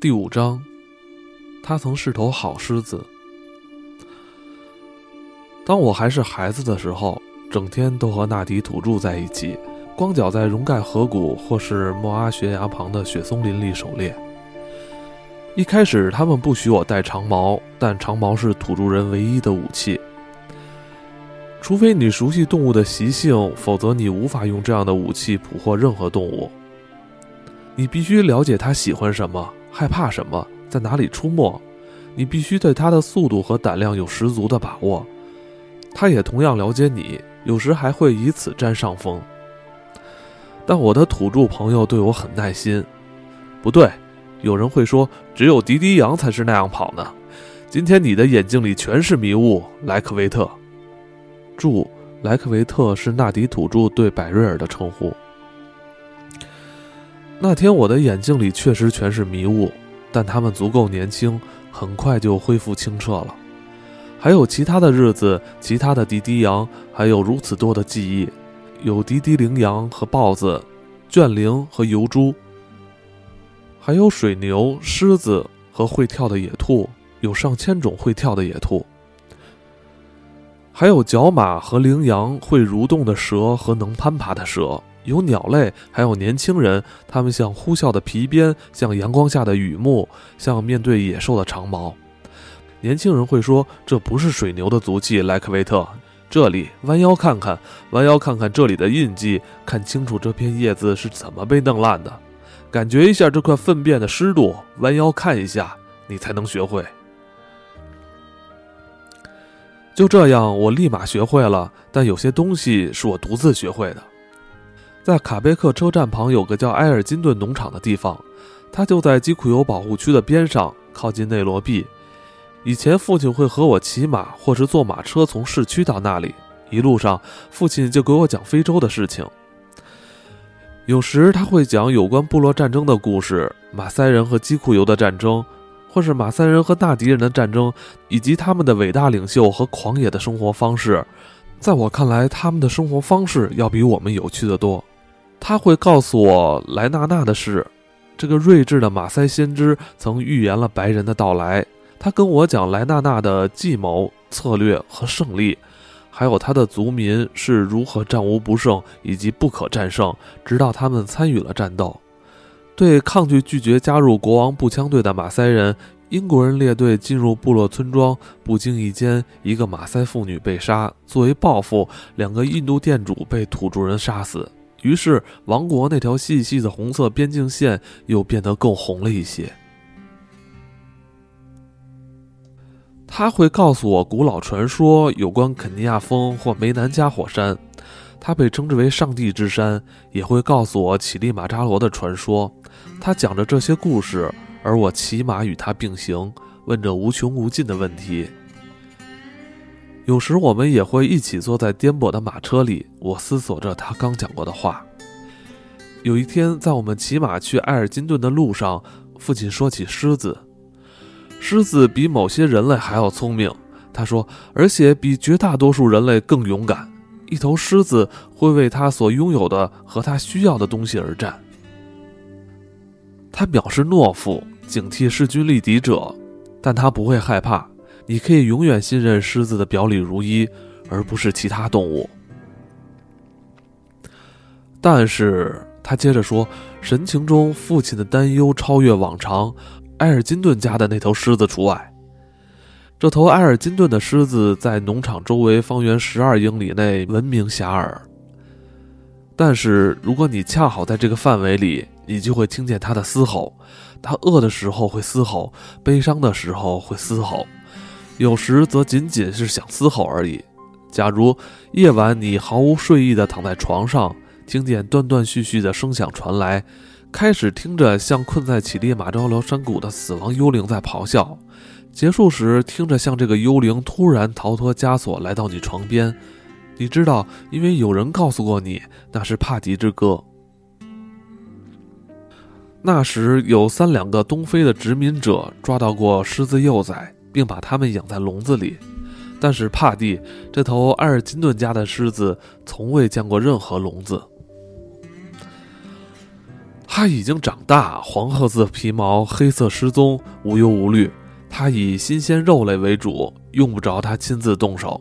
第五章，他曾是头好狮子。当我还是孩子的时候，整天都和纳迪土著在一起，光脚在荣盖河谷或是莫阿悬崖旁的雪松林里狩猎。一开始，他们不许我带长矛，但长矛是土著人唯一的武器。除非你熟悉动物的习性，否则你无法用这样的武器捕获任何动物。你必须了解它喜欢什么。害怕什么，在哪里出没？你必须对它的速度和胆量有十足的把握。它也同样了解你，有时还会以此占上风。但我的土著朋友对我很耐心。不对，有人会说，只有迪迪羊才是那样跑呢。今天你的眼睛里全是迷雾，莱克维特。注：莱克维特是纳迪土著对百瑞尔的称呼。那天我的眼睛里确实全是迷雾，但他们足够年轻，很快就恢复清澈了。还有其他的日子，其他的迪迪羊，还有如此多的记忆，有迪迪羚羊和豹子，卷羚和油猪，还有水牛、狮子和会跳的野兔，有上千种会跳的野兔，还有角马和羚羊，会蠕动的蛇和能攀爬的蛇。有鸟类，还有年轻人，他们像呼啸的皮鞭，像阳光下的雨幕，像面对野兽的长矛。年轻人会说：“这不是水牛的足迹，莱克维特。这里，弯腰看看，弯腰看看这里的印记，看清楚这片叶子是怎么被弄烂的，感觉一下这块粪便的湿度，弯腰看一下，你才能学会。”就这样，我立马学会了。但有些东西是我独自学会的。在卡贝克车站旁有个叫埃尔金顿农场的地方，它就在基库尤保护区的边上，靠近内罗毕。以前父亲会和我骑马或是坐马车从市区到那里，一路上父亲就给我讲非洲的事情。有时他会讲有关部落战争的故事，马赛人和基库尤的战争，或是马赛人和纳迪人的战争，以及他们的伟大领袖和狂野的生活方式。在我看来，他们的生活方式要比我们有趣的多。他会告诉我莱纳纳的事，这个睿智的马赛先知曾预言了白人的到来。他跟我讲莱纳纳的计谋、策略和胜利，还有他的族民是如何战无不胜以及不可战胜，直到他们参与了战斗。对抗拒拒绝加入国王步枪队的马赛人，英国人列队进入部落村庄，不经意间，一个马赛妇女被杀。作为报复，两个印度店主被土著人杀死。于是，王国那条细细的红色边境线又变得更红了一些。他会告诉我古老传说有关肯尼亚峰或梅南加火山，它被称之为上帝之山。也会告诉我乞力马扎罗的传说。他讲着这些故事，而我骑马与他并行，问着无穷无尽的问题。有时我们也会一起坐在颠簸的马车里，我思索着他刚讲过的话。有一天，在我们骑马去埃尔金顿的路上，父亲说起狮子。狮子比某些人类还要聪明，他说，而且比绝大多数人类更勇敢。一头狮子会为他所拥有的和他需要的东西而战。他表示懦夫，警惕势均力敌者，但他不会害怕。你可以永远信任狮子的表里如一，而不是其他动物。但是他接着说，神情中父亲的担忧超越往常。埃尔金顿家的那头狮子除外。这头埃尔金顿的狮子在农场周围方圆十二英里内闻名遐迩。但是如果你恰好在这个范围里，你就会听见它的嘶吼。它饿的时候会嘶吼，悲伤的时候会嘶吼。有时则仅仅是想嘶吼而已。假如夜晚你毫无睡意地躺在床上，听见断断续续的声响传来，开始听着像困在乞力马扎罗山谷的死亡幽灵在咆哮，结束时听着像这个幽灵突然逃脱枷锁来到你床边，你知道，因为有人告诉过你那是帕吉之歌。那时有三两个东非的殖民者抓到过狮子幼崽。并把它们养在笼子里，但是帕蒂这头埃尔金顿家的狮子从未见过任何笼子。它已经长大，黄褐色皮毛，黑色失踪，无忧无虑。它以新鲜肉类为主，用不着它亲自动手。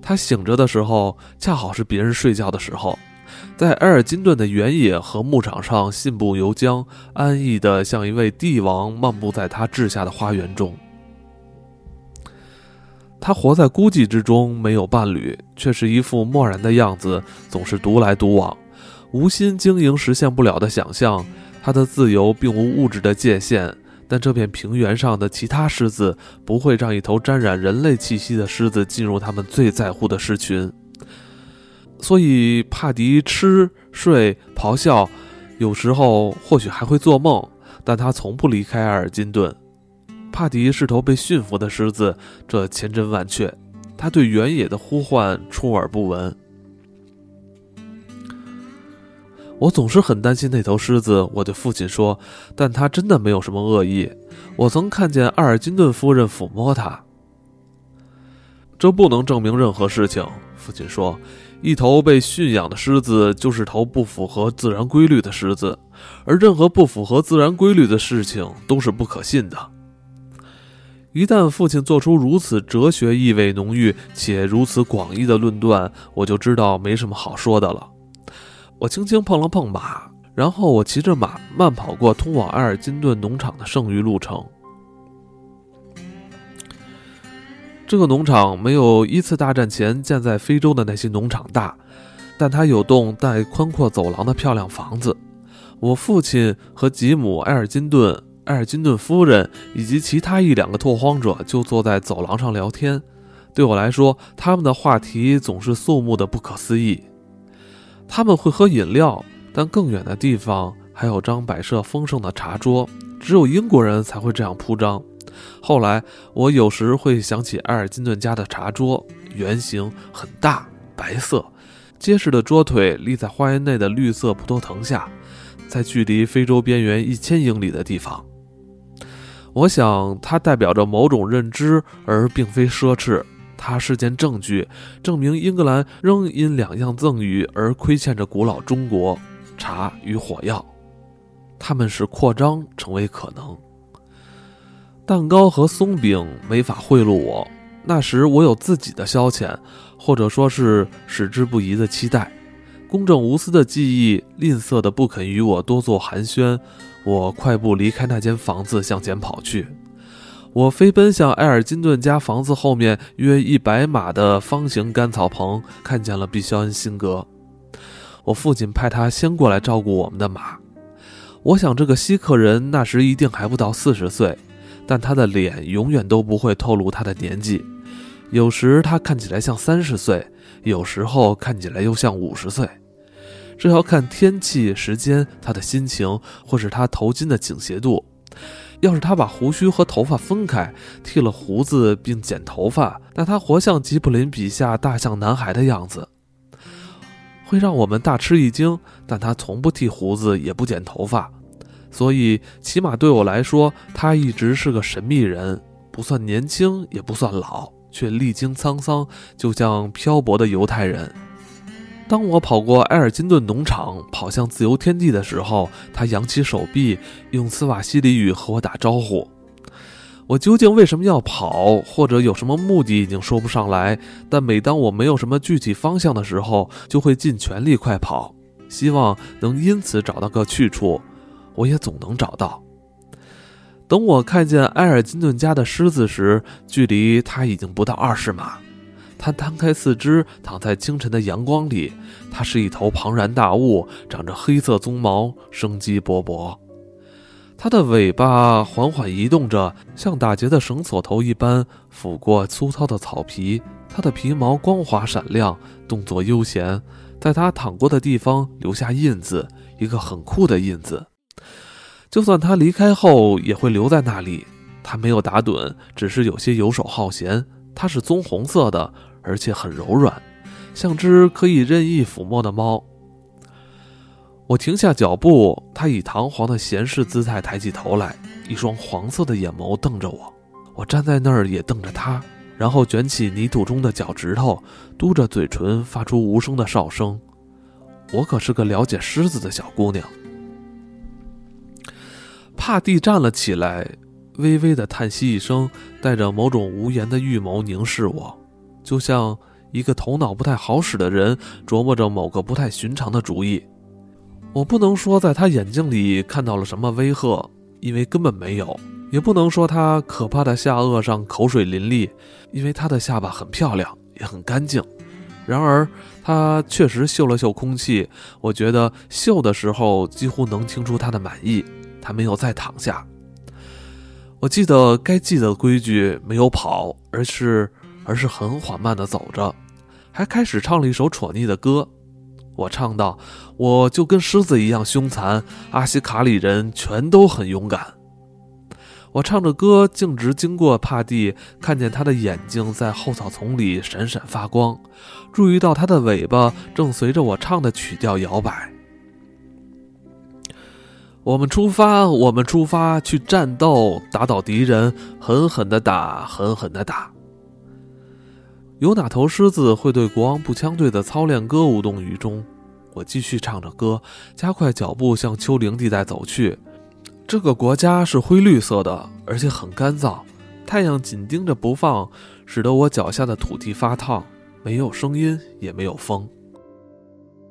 它醒着的时候，恰好是别人睡觉的时候，在埃尔金顿的原野和牧场上信步游江，安逸的像一位帝王漫步在他治下的花园中。他活在孤寂之中，没有伴侣，却是一副漠然的样子，总是独来独往。无心经营实现不了的想象，他的自由并无物质的界限。但这片平原上的其他狮子不会让一头沾染人类气息的狮子进入他们最在乎的狮群。所以帕迪吃睡咆哮，有时候或许还会做梦，但他从不离开埃尔金顿。帕迪是头被驯服的狮子，这千真万确。他对原野的呼唤出耳不闻。我总是很担心那头狮子，我对父亲说，但他真的没有什么恶意。我曾看见阿尔金顿夫人抚摸它。这不能证明任何事情，父亲说。一头被驯养的狮子就是头不符合自然规律的狮子，而任何不符合自然规律的事情都是不可信的。一旦父亲做出如此哲学意味浓郁且如此广义的论断，我就知道没什么好说的了。我轻轻碰了碰马，然后我骑着马慢跑过通往埃尔金顿农场的剩余路程。这个农场没有一次大战前建在非洲的那些农场大，但它有栋带宽阔走廊的漂亮房子。我父亲和吉姆·埃尔金顿、埃尔金顿夫人以及其他一两个拓荒者就坐在走廊上聊天。对我来说，他们的话题总是肃穆的不可思议。他们会喝饮料，但更远的地方还有张摆设丰盛的茶桌，只有英国人才会这样铺张。后来，我有时会想起埃尔金顿家的茶桌，圆形很大，白色，结实的桌腿立在花园内的绿色葡萄藤下，在距离非洲边缘一千英里的地方。我想，它代表着某种认知，而并非奢侈。它是件证据，证明英格兰仍因两样赠与而亏欠着古老中国——茶与火药。它们使扩张成为可能。蛋糕和松饼没法贿赂我。那时我有自己的消遣，或者说是矢志不移的期待。公正无私的记忆吝啬的不肯与我多做寒暄。我快步离开那间房子，向前跑去。我飞奔向埃尔金顿家房子后面约一百码的方形干草棚，看见了毕肖恩辛格。我父亲派他先过来照顾我们的马。我想这个西克人那时一定还不到四十岁。但他的脸永远都不会透露他的年纪，有时他看起来像三十岁，有时候看起来又像五十岁，这要看天气、时间、他的心情，或是他头巾的倾斜度。要是他把胡须和头发分开，剃了胡子并剪头发，那他活像吉卜林笔下大象男孩的样子，会让我们大吃一惊。但他从不剃胡子，也不剪头发。所以，起码对我来说，他一直是个神秘人，不算年轻，也不算老，却历经沧桑，就像漂泊的犹太人。当我跑过埃尔金顿农场，跑向自由天地的时候，他扬起手臂，用斯瓦西里语和我打招呼。我究竟为什么要跑，或者有什么目的，已经说不上来。但每当我没有什么具体方向的时候，就会尽全力快跑，希望能因此找到个去处。我也总能找到。等我看见埃尔金顿家的狮子时，距离它已经不到二十码。它摊开四肢，躺在清晨的阳光里。它是一头庞然大物，长着黑色鬃毛，生机勃勃。它的尾巴缓缓移动着，像打结的绳索头一般抚过粗糙的草皮。它的皮毛光滑闪亮，动作悠闲，在它躺过的地方留下印子，一个很酷的印子。就算他离开后，也会留在那里。他没有打盹，只是有些游手好闲。它是棕红色的，而且很柔软，像只可以任意抚摸的猫。我停下脚步，他以堂皇的闲适姿态抬起头来，一双黄色的眼眸瞪着我。我站在那儿也瞪着他，然后卷起泥土中的脚趾头，嘟着嘴唇发出无声的哨声。我可是个了解狮子的小姑娘。帕蒂站了起来，微微的叹息一声，带着某种无言的预谋凝视我，就像一个头脑不太好使的人琢磨着某个不太寻常的主意。我不能说在他眼睛里看到了什么威吓，因为根本没有；也不能说他可怕的下颚上口水淋漓，因为他的下巴很漂亮，也很干净。然而，他确实嗅了嗅空气，我觉得嗅的时候几乎能听出他的满意。他没有再躺下。我记得该记得的规矩，没有跑，而是而是很缓慢地走着，还开始唱了一首戳腻的歌。我唱道：“我就跟狮子一样凶残，阿西卡里人全都很勇敢。”我唱着歌，径直经过帕蒂，看见他的眼睛在后草丛里闪闪发光，注意到他的尾巴正随着我唱的曲调摇摆。我们出发，我们出发去战斗，打倒敌人，狠狠的打，狠狠的打。有哪头狮子会对国王步枪队的操练歌无动于衷？我继续唱着歌，加快脚步向丘陵地带走去。这个国家是灰绿色的，而且很干燥，太阳紧盯着不放，使得我脚下的土地发烫。没有声音，也没有风，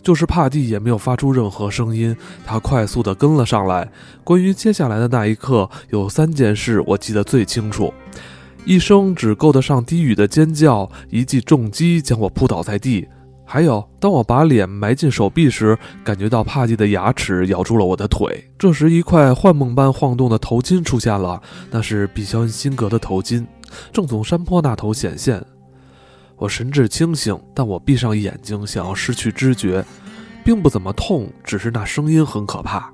就是帕蒂也没有发出任何声音。他快速地跟了上来。关于接下来的那一刻，有三件事我记得最清楚：一声只够得上低语的尖叫，一记重击将我扑倒在地。还有，当我把脸埋进手臂时，感觉到帕蒂的牙齿咬住了我的腿。这时，一块幻梦般晃动的头巾出现了，那是毕肖恩辛格的头巾，正从山坡那头显现。我神志清醒，但我闭上眼睛，想要失去知觉，并不怎么痛，只是那声音很可怕。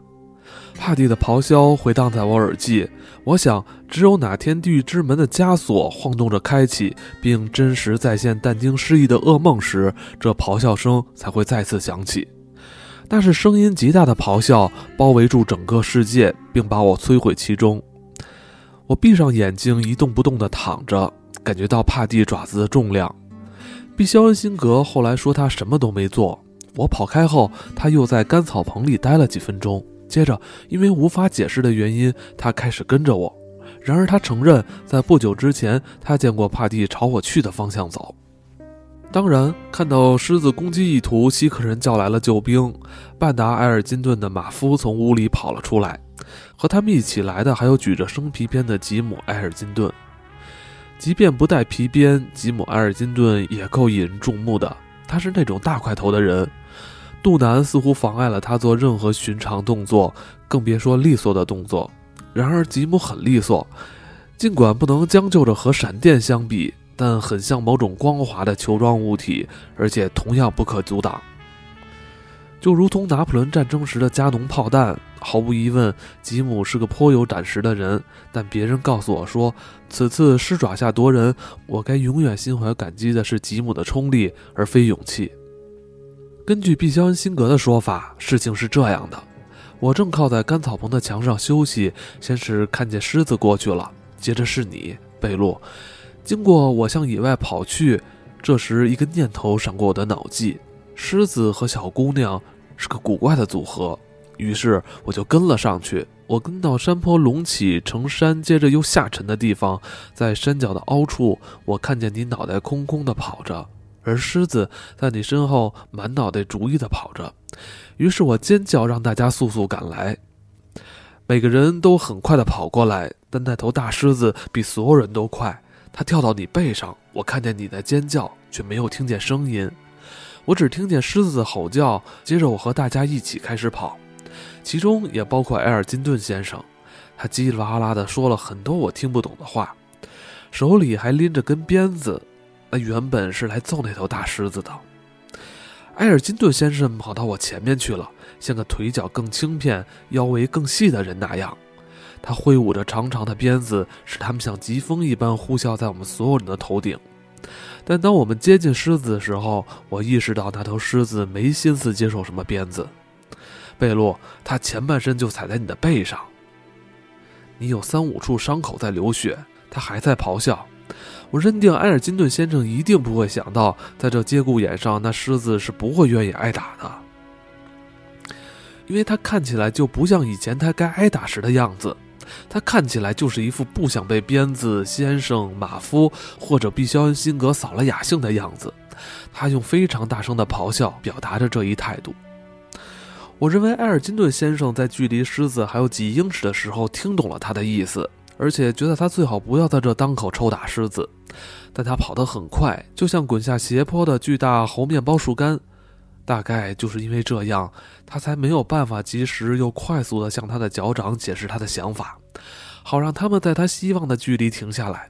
帕蒂的咆哮回荡在我耳际，我想，只有哪天地狱之门的枷锁晃动着开启，并真实再现但丁失忆的噩梦时，这咆哮声才会再次响起。那是声音极大的咆哮，包围住整个世界，并把我摧毁其中。我闭上眼睛，一动不动地躺着，感觉到帕蒂爪子的重量。毕肖恩辛格后来说他什么都没做。我跑开后，他又在干草棚里待了几分钟。接着，因为无法解释的原因，他开始跟着我。然而，他承认在不久之前，他见过帕蒂朝我去的方向走。当然，看到狮子攻击意图，西克人叫来了救兵。半达埃尔金顿的马夫从屋里跑了出来，和他们一起来的还有举着生皮鞭的吉姆·埃尔金顿。即便不带皮鞭，吉姆·埃尔金顿也够引人注目的。他是那种大块头的人。肚腩似乎妨碍了他做任何寻常动作，更别说利索的动作。然而吉姆很利索，尽管不能将就着和闪电相比，但很像某种光滑的球状物体，而且同样不可阻挡。就如同拿破仑战争时的加农炮弹，毫无疑问，吉姆是个颇有胆识的人。但别人告诉我说，此次狮爪下夺人，我该永远心怀感激的是吉姆的冲力，而非勇气。根据毕肖恩辛格的说法，事情是这样的：我正靠在干草棚的墙上休息，先是看见狮子过去了，接着是你，贝洛。经过我向野外跑去，这时一个念头闪过我的脑际：狮子和小姑娘是个古怪的组合。于是我就跟了上去。我跟到山坡隆起成山，接着又下沉的地方，在山脚的凹处，我看见你脑袋空空的跑着。而狮子在你身后满脑袋主意地跑着，于是我尖叫，让大家速速赶来。每个人都很快地跑过来，但那头大狮子比所有人都快。它跳到你背上，我看见你在尖叫，却没有听见声音。我只听见狮子的吼叫。接着我和大家一起开始跑，其中也包括埃尔金顿先生。他叽里哇啦地说了很多我听不懂的话，手里还拎着根鞭子。那原本是来揍那头大狮子的。埃尔金顿先生跑到我前面去了，像个腿脚更轻便、腰围更细的人那样。他挥舞着长长的鞭子，使他们像疾风一般呼啸在我们所有人的头顶。但当我们接近狮子的时候，我意识到那头狮子没心思接受什么鞭子。贝洛，他前半身就踩在你的背上，你有三五处伤口在流血。他还在咆哮。我认定埃尔金顿先生一定不会想到，在这节骨眼上，那狮子是不会愿意挨打的。因为他看起来就不像以前他该挨打时的样子，他看起来就是一副不想被鞭子先生马夫或者毕肖恩辛格扫了雅兴的样子。他用非常大声的咆哮表达着这一态度。我认为埃尔金顿先生在距离狮子还有几英尺的时候听懂了他的意思，而且觉得他最好不要在这当口抽打狮子。但他跑得很快，就像滚下斜坡的巨大猴面包树干。大概就是因为这样，他才没有办法及时又快速地向他的脚掌解释他的想法，好让他们在他希望的距离停下来。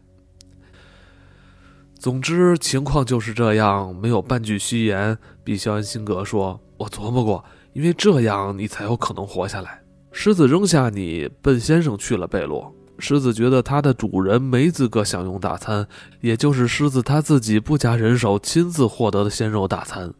总之，情况就是这样，没有半句虚言。比肖恩辛格说：“我琢磨过，因为这样你才有可能活下来。”狮子扔下你，笨先生去了贝洛。狮子觉得它的主人没资格享用大餐，也就是狮子他自己不加人手亲自获得的鲜肉大餐。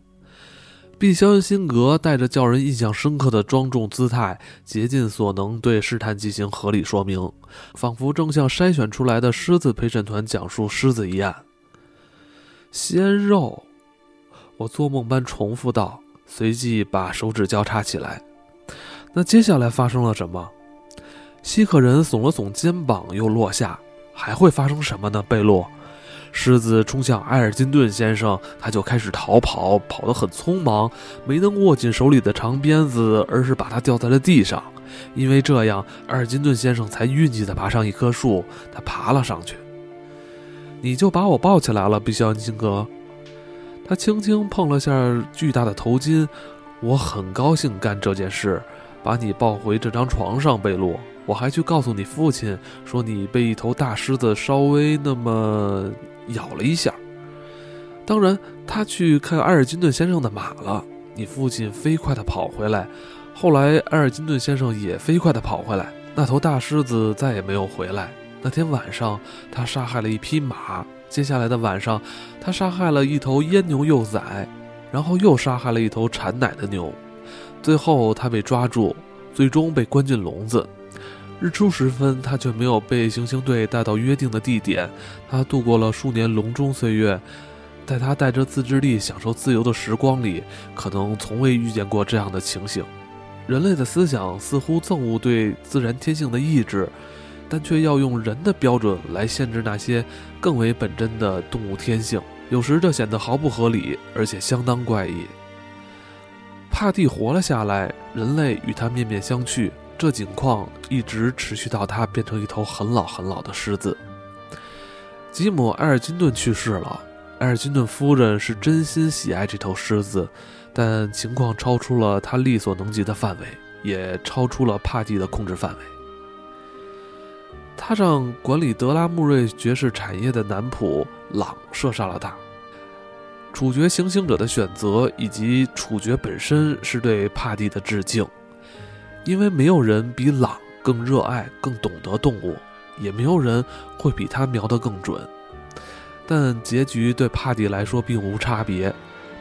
毕肖恩辛格带着叫人印象深刻的庄重姿态，竭尽所能对试探进行合理说明，仿佛正向筛选出来的狮子陪审团讲述狮子一案。鲜肉，我做梦般重复道，随即把手指交叉起来。那接下来发生了什么？西克人耸了耸肩膀，又落下。还会发生什么呢？贝洛。狮子冲向埃尔金顿先生，他就开始逃跑，跑得很匆忙，没能握紧手里的长鞭子，而是把它掉在了地上。因为这样，埃尔金顿先生才运气地爬上一棵树。他爬了上去。你就把我抱起来了，比肖恩辛格。他轻轻碰了下巨大的头巾。我很高兴干这件事，把你抱回这张床上，贝洛。我还去告诉你父亲，说你被一头大狮子稍微那么。咬了一下，当然，他去看埃尔金顿先生的马了。你父亲飞快地跑回来，后来埃尔金顿先生也飞快地跑回来。那头大狮子再也没有回来。那天晚上，他杀害了一匹马。接下来的晚上，他杀害了一头阉牛幼崽，然后又杀害了一头产奶的牛。最后，他被抓住，最终被关进笼子。日出时分，他却没有被行刑队带到约定的地点。他度过了数年笼中岁月，在他带着自制力享受自由的时光里，可能从未遇见过这样的情形。人类的思想似乎憎恶对自然天性的抑制，但却要用人的标准来限制那些更为本真的动物天性。有时这显得毫不合理，而且相当怪异。帕蒂活了下来，人类与他面面相觑。这景况一直持续到他变成一头很老很老的狮子。吉姆·埃尔金顿去世了。埃尔金顿夫人是真心喜爱这头狮子，但情况超出了他力所能及的范围，也超出了帕蒂的控制范围。他让管理德拉穆瑞爵士产业的男仆朗射杀了他。处决行刑者的选择以及处决本身是对帕蒂的致敬。因为没有人比朗更热爱、更懂得动物，也没有人会比他瞄得更准。但结局对帕蒂来说并无差别，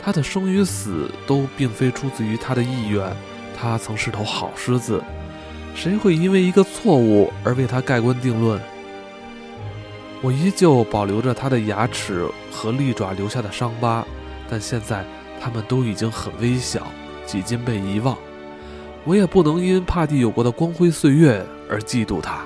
他的生与死都并非出自于他的意愿。他曾是头好狮子，谁会因为一个错误而为他盖棺定论？我依旧保留着他的牙齿和利爪留下的伤疤，但现在他们都已经很微小，几近被遗忘。我也不能因帕蒂有过的光辉岁月而嫉妒他。